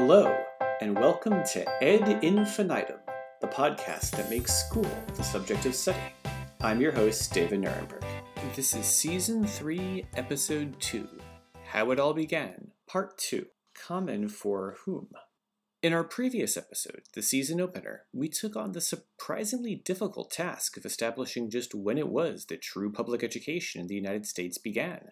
Hello, and welcome to Ed Infinitum, the podcast that makes school the subject of study. I'm your host, David Nurenberg. This is Season 3, Episode 2 How It All Began, Part 2 Common for Whom? In our previous episode, the season opener, we took on the surprisingly difficult task of establishing just when it was that true public education in the United States began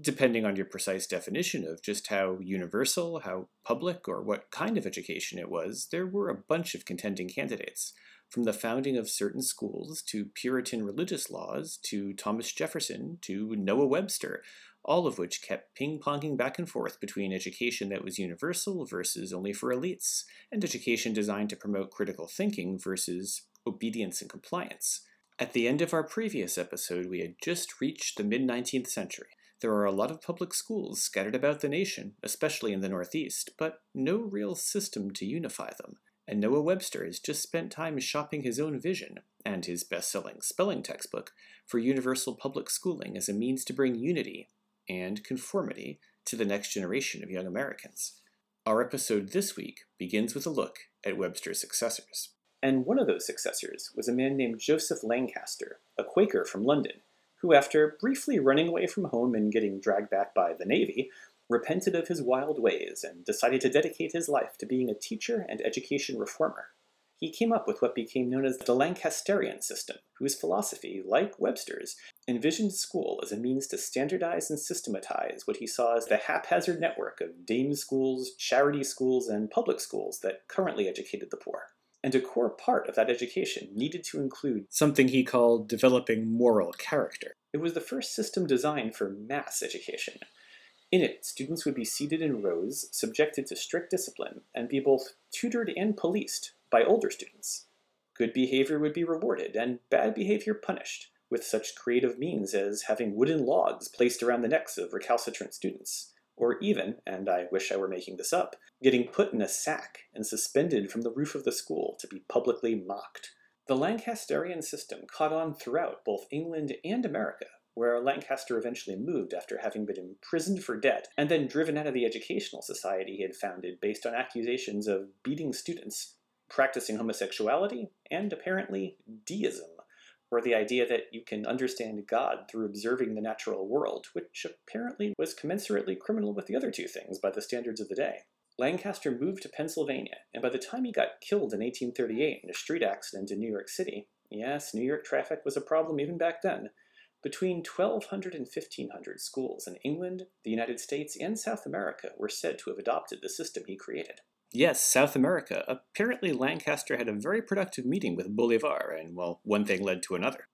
depending on your precise definition of just how universal, how public, or what kind of education it was, there were a bunch of contending candidates. From the founding of certain schools to Puritan religious laws to Thomas Jefferson to Noah Webster, all of which kept ping ponging back and forth between education that was universal versus only for elites, and education designed to promote critical thinking versus obedience and compliance. At the end of our previous episode, we had just reached the mid 19th century. There are a lot of public schools scattered about the nation, especially in the Northeast, but no real system to unify them. And Noah Webster has just spent time shopping his own vision, and his best selling spelling textbook, for universal public schooling as a means to bring unity and conformity to the next generation of young Americans. Our episode this week begins with a look at Webster's successors. And one of those successors was a man named Joseph Lancaster, a Quaker from London, who, after briefly running away from home and getting dragged back by the Navy, repented of his wild ways and decided to dedicate his life to being a teacher and education reformer. He came up with what became known as the Lancasterian system, whose philosophy, like Webster's, envisioned school as a means to standardize and systematize what he saw as the haphazard network of dame schools, charity schools, and public schools that currently educated the poor and a core part of that education needed to include something he called developing moral character. It was the first system designed for mass education. In it, students would be seated in rows, subjected to strict discipline, and be both tutored and policed by older students. Good behavior would be rewarded, and bad behavior punished, with such creative means as having wooden logs placed around the necks of recalcitrant students or even, and I wish I were making this up, getting put in a sack and suspended from the roof of the school to be publicly mocked. The Lancasterian system caught on throughout both England and America, where Lancaster eventually moved after having been imprisoned for debt and then driven out of the educational society he had founded based on accusations of beating students, practicing homosexuality, and apparently deism or the idea that you can understand God through observing the natural world, which apparently was commensurately criminal with the other two things by the standards of the day. Lancaster moved to Pennsylvania, and by the time he got killed in 1838 in a street accident in New York City, yes, New York traffic was a problem even back then, between 1,200 and 1,500 schools in England, the United States, and South America were said to have adopted the system he created. Yes, South America. Apparently, Lancaster had a very productive meeting with Bolivar, and, well, one thing led to another.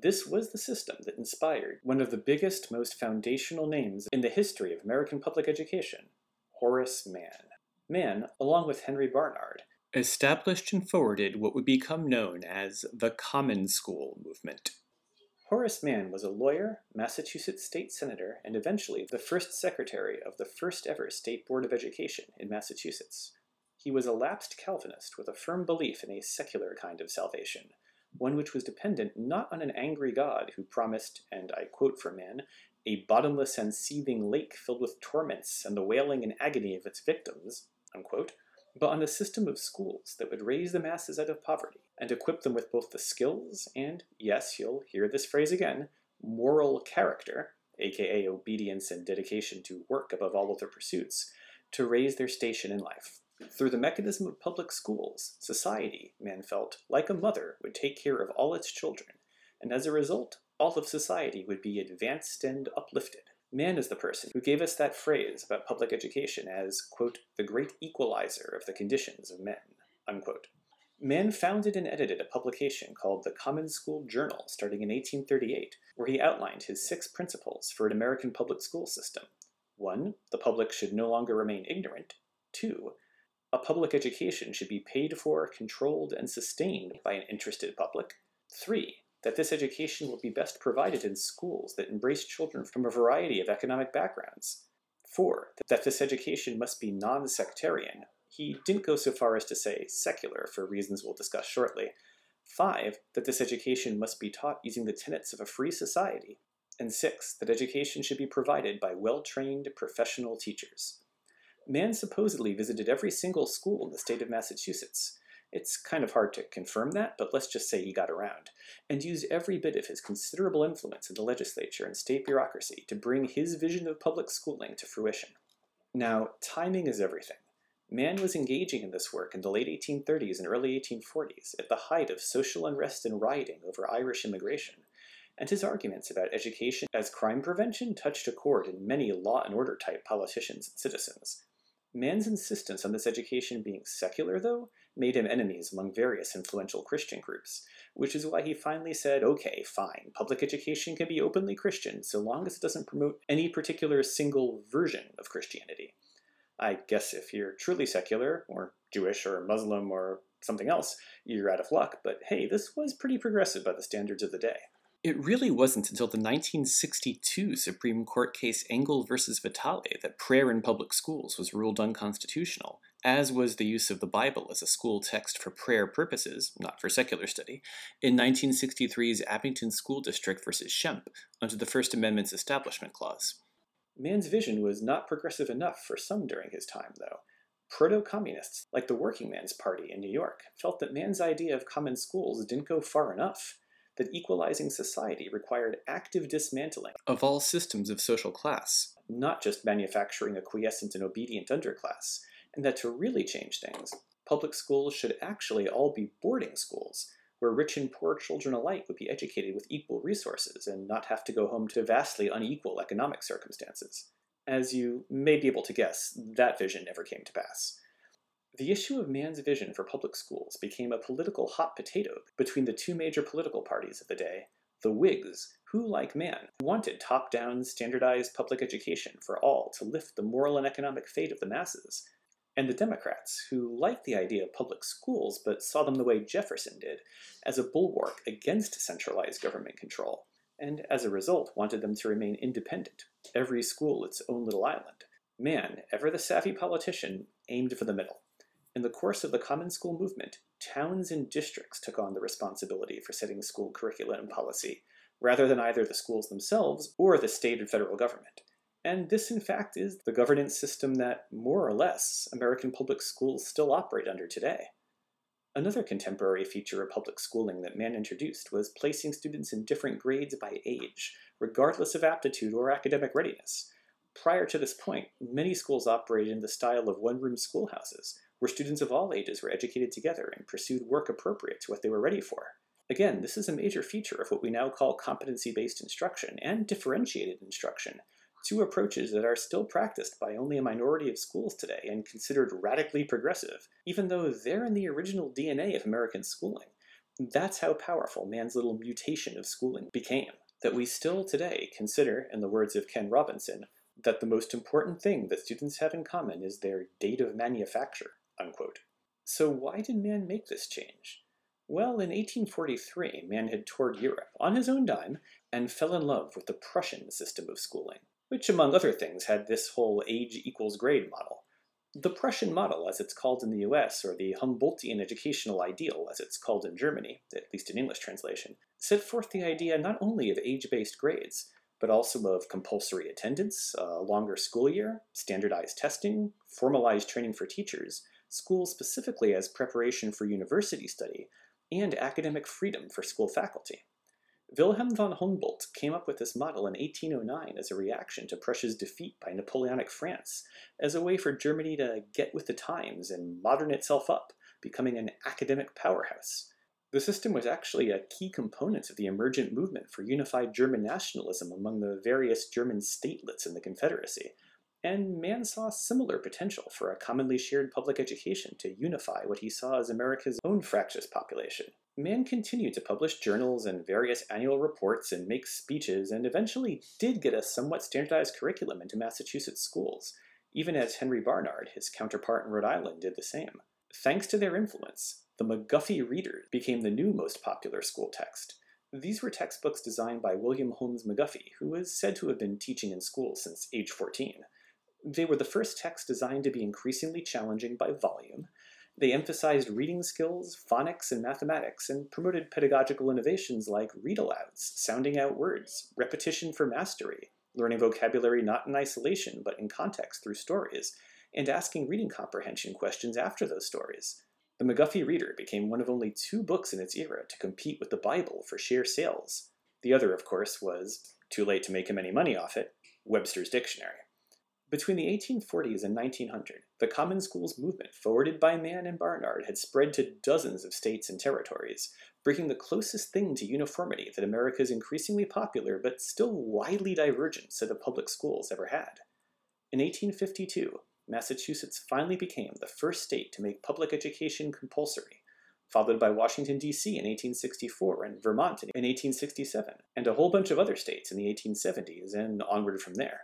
This was the system that inspired one of the biggest, most foundational names in the history of American public education Horace Mann. Mann, along with Henry Barnard, established and forwarded what would become known as the Common School movement. Horace Mann was a lawyer, Massachusetts state senator, and eventually the first secretary of the first ever State Board of Education in Massachusetts. He was a lapsed Calvinist with a firm belief in a secular kind of salvation, one which was dependent not on an angry God who promised, and I quote from Mann, a bottomless and seething lake filled with torments and the wailing and agony of its victims, unquote, but on a system of schools that would raise the masses out of poverty and equip them with both the skills and, yes, you'll hear this phrase again, moral character, aka obedience and dedication to work above all other pursuits, to raise their station in life. Through the mechanism of public schools, society, Mann felt, like a mother, would take care of all its children, and as a result, all of society would be advanced and uplifted. Mann is the person who gave us that phrase about public education as, quote, the great equalizer of the conditions of men, unquote. Mann founded and edited a publication called the Common School Journal starting in 1838, where he outlined his six principles for an American public school system. One, the public should no longer remain ignorant. Two, a public education should be paid for, controlled, and sustained by an interested public. Three, that this education will be best provided in schools that embrace children from a variety of economic backgrounds. Four, that this education must be non sectarian. He didn't go so far as to say secular, for reasons we'll discuss shortly. Five, that this education must be taught using the tenets of a free society. And six, that education should be provided by well trained professional teachers. Mann supposedly visited every single school in the state of Massachusetts. It's kind of hard to confirm that, but let's just say he got around, and used every bit of his considerable influence in the legislature and state bureaucracy to bring his vision of public schooling to fruition. Now, timing is everything. Mann was engaging in this work in the late 1830s and early 1840s, at the height of social unrest and rioting over Irish immigration, and his arguments about education as crime prevention touched a chord in many law and order type politicians and citizens. Mann's insistence on this education being secular, though, made him enemies among various influential Christian groups, which is why he finally said, okay, fine, public education can be openly Christian so long as it doesn't promote any particular single version of Christianity. I guess if you're truly secular, or Jewish, or Muslim, or something else, you're out of luck, but hey, this was pretty progressive by the standards of the day. It really wasn't until the 1962 Supreme Court case Engel v. Vitale that prayer in public schools was ruled unconstitutional, as was the use of the Bible as a school text for prayer purposes, not for secular study, in 1963's Abington School District v. Schempp under the First Amendment's Establishment Clause. Mann's vision was not progressive enough for some during his time, though. Proto communists, like the Working Man's Party in New York, felt that Mann's idea of common schools didn't go far enough, that equalizing society required active dismantling of all systems of social class, not just manufacturing a quiescent and obedient underclass, and that to really change things, public schools should actually all be boarding schools where rich and poor children alike would be educated with equal resources and not have to go home to vastly unequal economic circumstances. As you may be able to guess, that vision never came to pass. The issue of Mann's vision for public schools became a political hot potato between the two major political parties of the day, the Whigs, who, like Mann, wanted top down, standardized public education for all to lift the moral and economic fate of the masses, and the Democrats, who liked the idea of public schools but saw them the way Jefferson did, as a bulwark against centralized government control, and as a result wanted them to remain independent, every school its own little island. Mann, ever the savvy politician, aimed for the middle. In the course of the Common School movement, towns and districts took on the responsibility for setting school curricula and policy, rather than either the schools themselves or the state and federal government. And this, in fact, is the governance system that, more or less, American public schools still operate under today. Another contemporary feature of public schooling that Mann introduced was placing students in different grades by age, regardless of aptitude or academic readiness. Prior to this point, many schools operated in the style of one room schoolhouses, where students of all ages were educated together and pursued work appropriate to what they were ready for. Again, this is a major feature of what we now call competency based instruction and differentiated instruction, two approaches that are still practiced by only a minority of schools today and considered radically progressive, even though they're in the original DNA of American schooling. That's how powerful Mann's little mutation of schooling became, that we still today consider, in the words of Ken Robinson, that the most important thing that students have in common is their date of manufacture. Unquote. So why did Mann make this change? Well, in 1843, Mann had toured Europe on his own dime and fell in love with the Prussian system of schooling which among other things had this whole age equals grade model. The Prussian model, as it's called in the US, or the Humboldtian educational ideal, as it's called in Germany, at least in English translation, set forth the idea not only of age-based grades, but also of compulsory attendance, a longer school year, standardized testing, formalized training for teachers, school specifically as preparation for university study, and academic freedom for school faculty. Wilhelm von Humboldt came up with this model in 1809 as a reaction to Prussia's defeat by Napoleonic France, as a way for Germany to get with the times and modern itself up, becoming an academic powerhouse. The system was actually a key component of the emergent movement for unified German nationalism among the various German statelets in the Confederacy, and Mann saw similar potential for a commonly shared public education to unify what he saw as America's own fractious population. Mann continued to publish journals and various annual reports and make speeches, and eventually did get a somewhat standardized curriculum into Massachusetts schools, even as Henry Barnard, his counterpart in Rhode Island, did the same. Thanks to their influence, the McGuffey Readers became the new most popular school text. These were textbooks designed by William Holmes McGuffey, who was said to have been teaching in school since age 14. They were the first texts designed to be increasingly challenging by volume, they emphasized reading skills, phonics, and mathematics, and promoted pedagogical innovations like read-alouds, sounding out words, repetition for mastery, learning vocabulary not in isolation but in context through stories, and asking reading comprehension questions after those stories. The McGuffey Reader became one of only two books in its era to compete with the Bible for sheer sales. The other, of course, was, too late to make him any money off it, Webster's Dictionary. Between the 1840s and 1900, the Common Schools movement, forwarded by Mann and Barnard, had spread to dozens of states and territories, bringing the closest thing to uniformity that America's increasingly popular but still widely divergent set of public schools ever had. In 1852, Massachusetts finally became the first state to make public education compulsory, followed by Washington, D.C. in 1864 and Vermont in 1867, and a whole bunch of other states in the 1870s and onward from there.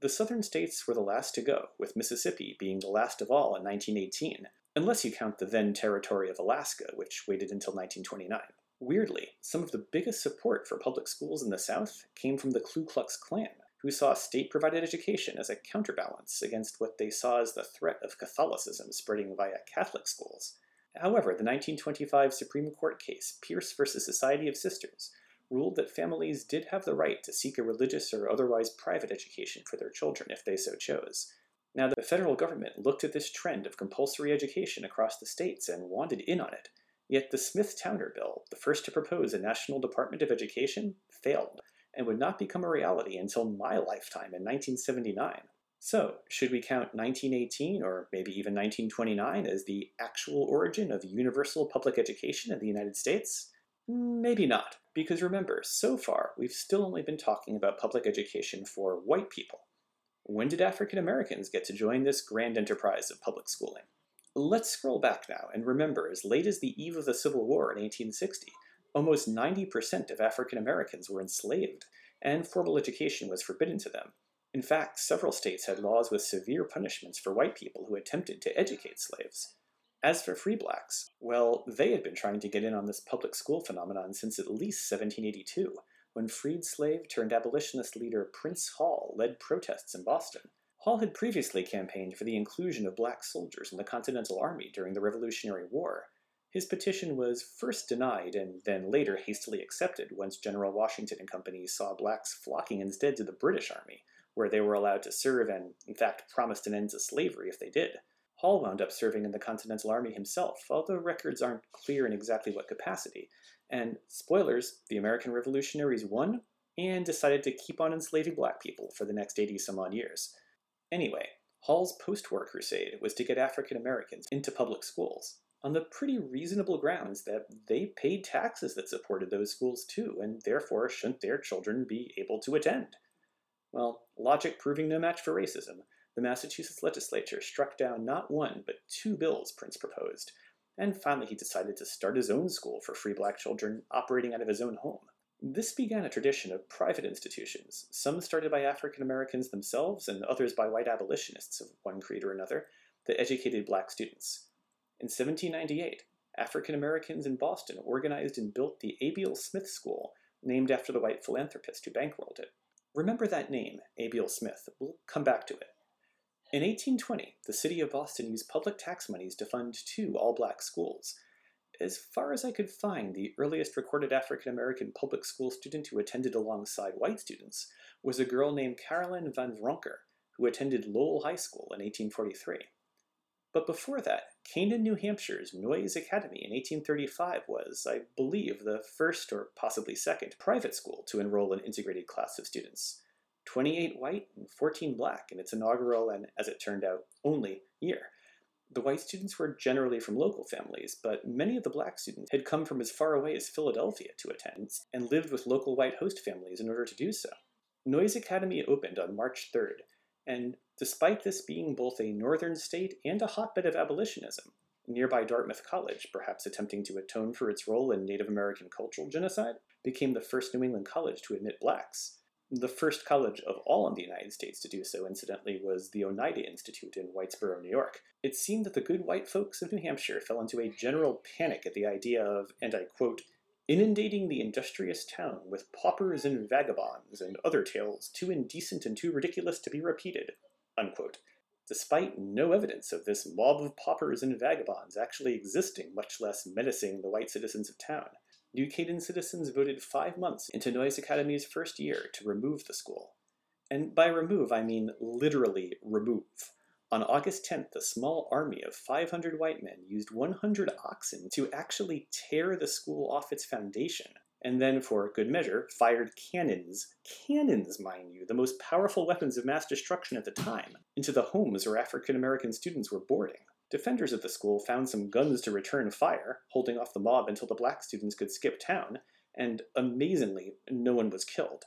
The southern states were the last to go, with Mississippi being the last of all in 1918, unless you count the then territory of Alaska, which waited until 1929. Weirdly, some of the biggest support for public schools in the South came from the Ku Klux Klan, who saw state provided education as a counterbalance against what they saw as the threat of Catholicism spreading via Catholic schools. However, the 1925 Supreme Court case, Pierce v. Society of Sisters, ruled that families did have the right to seek a religious or otherwise private education for their children if they so chose. Now, the federal government looked at this trend of compulsory education across the states and wanted in on it. Yet the Smith-Towner bill, the first to propose a national Department of Education, failed and would not become a reality until my lifetime in 1979. So, should we count 1918 or maybe even 1929 as the actual origin of universal public education in the United States? Maybe not, because remember, so far we've still only been talking about public education for white people. When did African Americans get to join this grand enterprise of public schooling? Let's scroll back now and remember as late as the eve of the Civil War in 1860, almost 90% of African Americans were enslaved, and formal education was forbidden to them. In fact, several states had laws with severe punishments for white people who attempted to educate slaves. As for free blacks, well, they had been trying to get in on this public school phenomenon since at least 1782, when freed slave turned abolitionist leader Prince Hall led protests in Boston. Hall had previously campaigned for the inclusion of black soldiers in the Continental Army during the Revolutionary War. His petition was first denied and then later hastily accepted once General Washington and company saw blacks flocking instead to the British Army, where they were allowed to serve and, in fact, promised an end to slavery if they did. Hall wound up serving in the Continental Army himself, although records aren't clear in exactly what capacity. And spoilers, the American Revolutionaries won and decided to keep on enslaving black people for the next 80 some odd years. Anyway, Hall's post war crusade was to get African Americans into public schools, on the pretty reasonable grounds that they paid taxes that supported those schools too, and therefore shouldn't their children be able to attend? Well, logic proving no match for racism, the Massachusetts legislature struck down not one, but two bills Prince proposed, and finally he decided to start his own school for free black children operating out of his own home. This began a tradition of private institutions, some started by African Americans themselves and others by white abolitionists of one creed or another, that educated black students. In 1798, African Americans in Boston organized and built the Abiel Smith School, named after the white philanthropist who bankrolled it. Remember that name, Abiel Smith. We'll come back to it. In 1820, the city of Boston used public tax monies to fund two all black schools. As far as I could find, the earliest recorded African American public school student who attended alongside white students was a girl named Carolyn Van Vronker, who attended Lowell High School in 1843. But before that, Canaan, New Hampshire's Noyes Academy in 1835 was, I believe, the first or possibly second private school to enroll an integrated class of students. 28 white and 14 black in its inaugural and, as it turned out, only year. The white students were generally from local families, but many of the black students had come from as far away as Philadelphia to attend and lived with local white host families in order to do so. Noyes Academy opened on March 3rd, and despite this being both a northern state and a hotbed of abolitionism, nearby Dartmouth College, perhaps attempting to atone for its role in Native American cultural genocide, became the first New England college to admit blacks. The first college of all in the United States to do so, incidentally, was the Oneida Institute in Whitesboro, New York. It seemed that the good white folks of New Hampshire fell into a general panic at the idea of, and I quote, inundating the industrious town with paupers and vagabonds and other tales too indecent and too ridiculous to be repeated, unquote. Despite no evidence of this mob of paupers and vagabonds actually existing, much less menacing the white citizens of town, New Canaan citizens voted five months into Noyes Academy's first year to remove the school. And by remove, I mean literally remove. On August 10th, a small army of 500 white men used 100 oxen to actually tear the school off its foundation, and then, for good measure, fired cannons, cannons, mind you, the most powerful weapons of mass destruction at the time, into the homes where African American students were boarding. Defenders of the school found some guns to return fire, holding off the mob until the black students could skip town, and amazingly, no one was killed.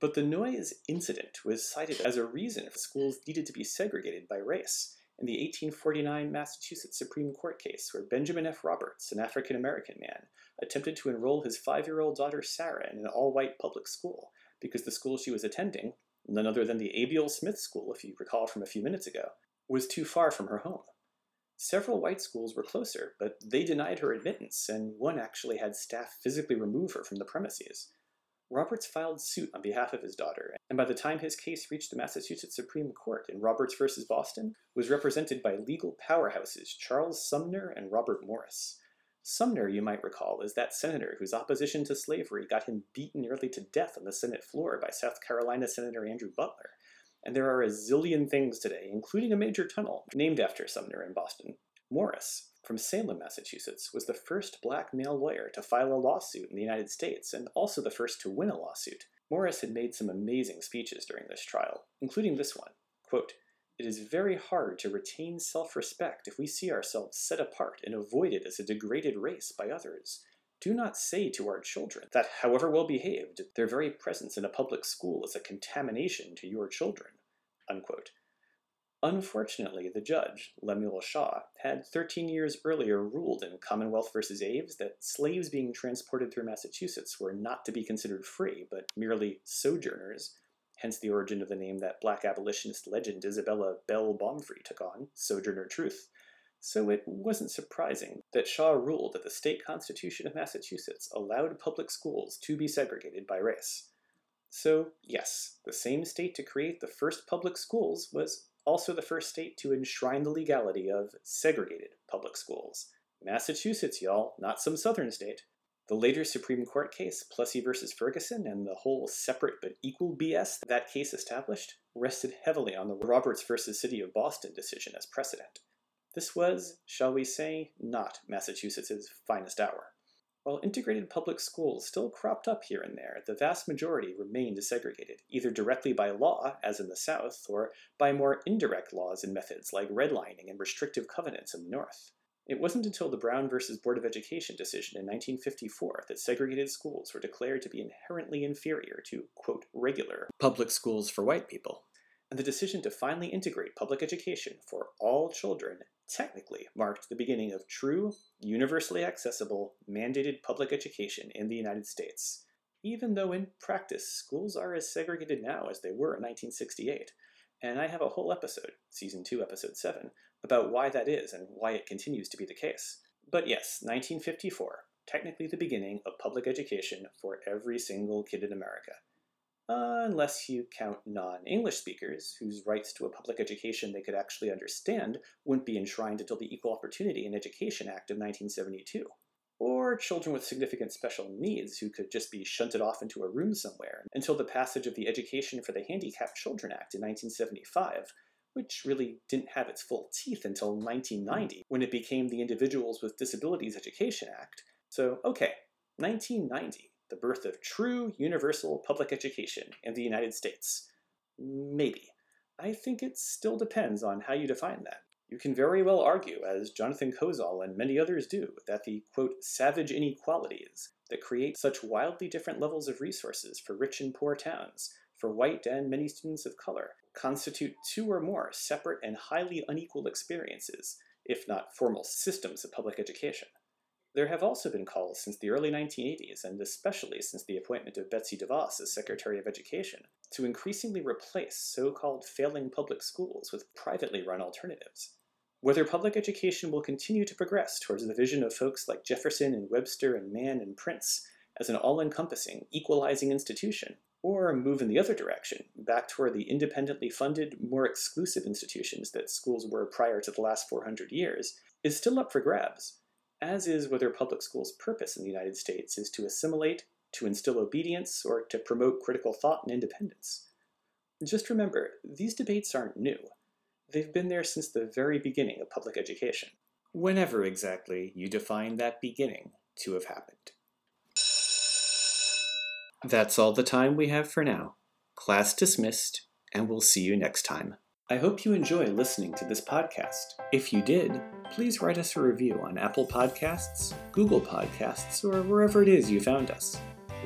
But the Noyes incident was cited as a reason schools needed to be segregated by race in the 1849 Massachusetts Supreme Court case where Benjamin F. Roberts, an African American man, attempted to enroll his five year old daughter Sarah in an all white public school because the school she was attending, none other than the Abiel Smith School, if you recall from a few minutes ago, was too far from her home. Several white schools were closer, but they denied her admittance, and one actually had staff physically remove her from the premises. Roberts filed suit on behalf of his daughter, and by the time his case reached the Massachusetts Supreme Court in Roberts v. Boston, was represented by legal powerhouses Charles Sumner and Robert Morris. Sumner, you might recall, is that senator whose opposition to slavery got him beaten nearly to death on the Senate floor by South Carolina Senator Andrew Butler. And there are a zillion things today, including a major tunnel, named after Sumner in Boston. Morris, from Salem, Massachusetts, was the first black male lawyer to file a lawsuit in the United States and also the first to win a lawsuit. Morris had made some amazing speeches during this trial, including this one. Quote, it is very hard to retain self respect if we see ourselves set apart and avoided as a degraded race by others. Do not say to our children that, however well behaved, their very presence in a public school is a contamination to your children. Unquote. Unfortunately, the judge, Lemuel Shaw, had 13 years earlier ruled in Commonwealth v. Aves that slaves being transported through Massachusetts were not to be considered free, but merely sojourners, hence the origin of the name that black abolitionist legend Isabella Belle Baumfree took on, Sojourner Truth. So it wasn't surprising that Shaw ruled that the state constitution of Massachusetts allowed public schools to be segregated by race. So, yes, the same state to create the first public schools was also the first state to enshrine the legality of segregated public schools. Massachusetts, y'all, not some southern state. The later Supreme Court case, Plessy versus Ferguson, and the whole separate but equal BS that case established rested heavily on the Roberts versus City of Boston decision as precedent. This was, shall we say, not Massachusetts's finest hour. While integrated public schools still cropped up here and there, the vast majority remained segregated, either directly by law, as in the South, or by more indirect laws and methods like redlining and restrictive covenants in the North. It wasn't until the Brown v. Board of Education decision in 1954 that segregated schools were declared to be inherently inferior to, quote, regular public schools for white people, and the decision to finally integrate public education for all children technically marked the beginning of true, universally accessible, mandated public education in the United States, even though in practice schools are as segregated now as they were in 1968. And I have a whole episode, Season 2, Episode 7, about why that is and why it continues to be the case. But yes, 1954, technically the beginning of public education for every single kid in America uh, unless you count non-English speakers, whose rights to a public education they could actually understand wouldn't be enshrined until the Equal Opportunity in Education Act of 1972. Or children with significant special needs who could just be shunted off into a room somewhere until the passage of the Education for the Handicapped Children Act in 1975, which really didn't have its full teeth until 1990, when it became the Individuals with Disabilities Education Act. So, okay, 1990 the birth of true universal public education in the United States. Maybe. I think it still depends on how you define that. You can very well argue, as Jonathan Kozol and many others do, that the, quote, savage inequalities that create such wildly different levels of resources for rich and poor towns, for white and many students of color, constitute two or more separate and highly unequal experiences, if not formal systems of public education. There have also been calls since the early 1980s, and especially since the appointment of Betsy DeVos as Secretary of Education, to increasingly replace so-called failing public schools with privately run alternatives. Whether public education will continue to progress towards the vision of folks like Jefferson and Webster and Mann and Prince as an all-encompassing, equalizing institution, or move in the other direction, back toward the independently funded, more exclusive institutions that schools were prior to the last 400 years, is still up for grabs as is whether public schools' purpose in the United States is to assimilate, to instill obedience, or to promote critical thought and independence. Just remember, these debates aren't new. They've been there since the very beginning of public education. Whenever exactly you define that beginning to have happened. That's all the time we have for now. Class dismissed, and we'll see you next time. I hope you enjoy listening to this podcast. If you did, please write us a review on Apple Podcasts, Google Podcasts, or wherever it is you found us.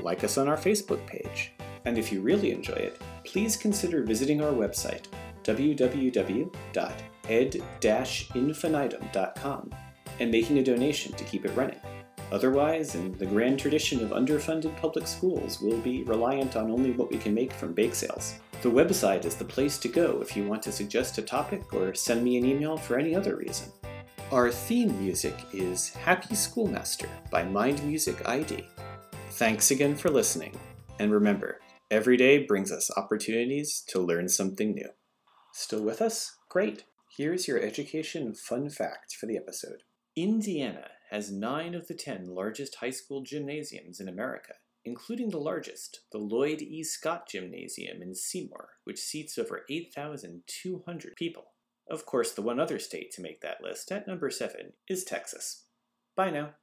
Like us on our Facebook page. And if you really enjoy it, please consider visiting our website, www.ed-infinitum.com, and making a donation to keep it running. Otherwise, in the grand tradition of underfunded public schools, we'll be reliant on only what we can make from bake sales. The website is the place to go if you want to suggest a topic or send me an email for any other reason. Our theme music is Happy Schoolmaster by Mind Music ID. Thanks again for listening, and remember, every day brings us opportunities to learn something new. Still with us? Great! Here's your education fun fact for the episode. Indiana has nine of the ten largest high school gymnasiums in America, including the largest, the Lloyd E. Scott Gymnasium in Seymour, which seats over 8,200 people. Of course, the one other state to make that list, at number seven, is Texas. Bye now.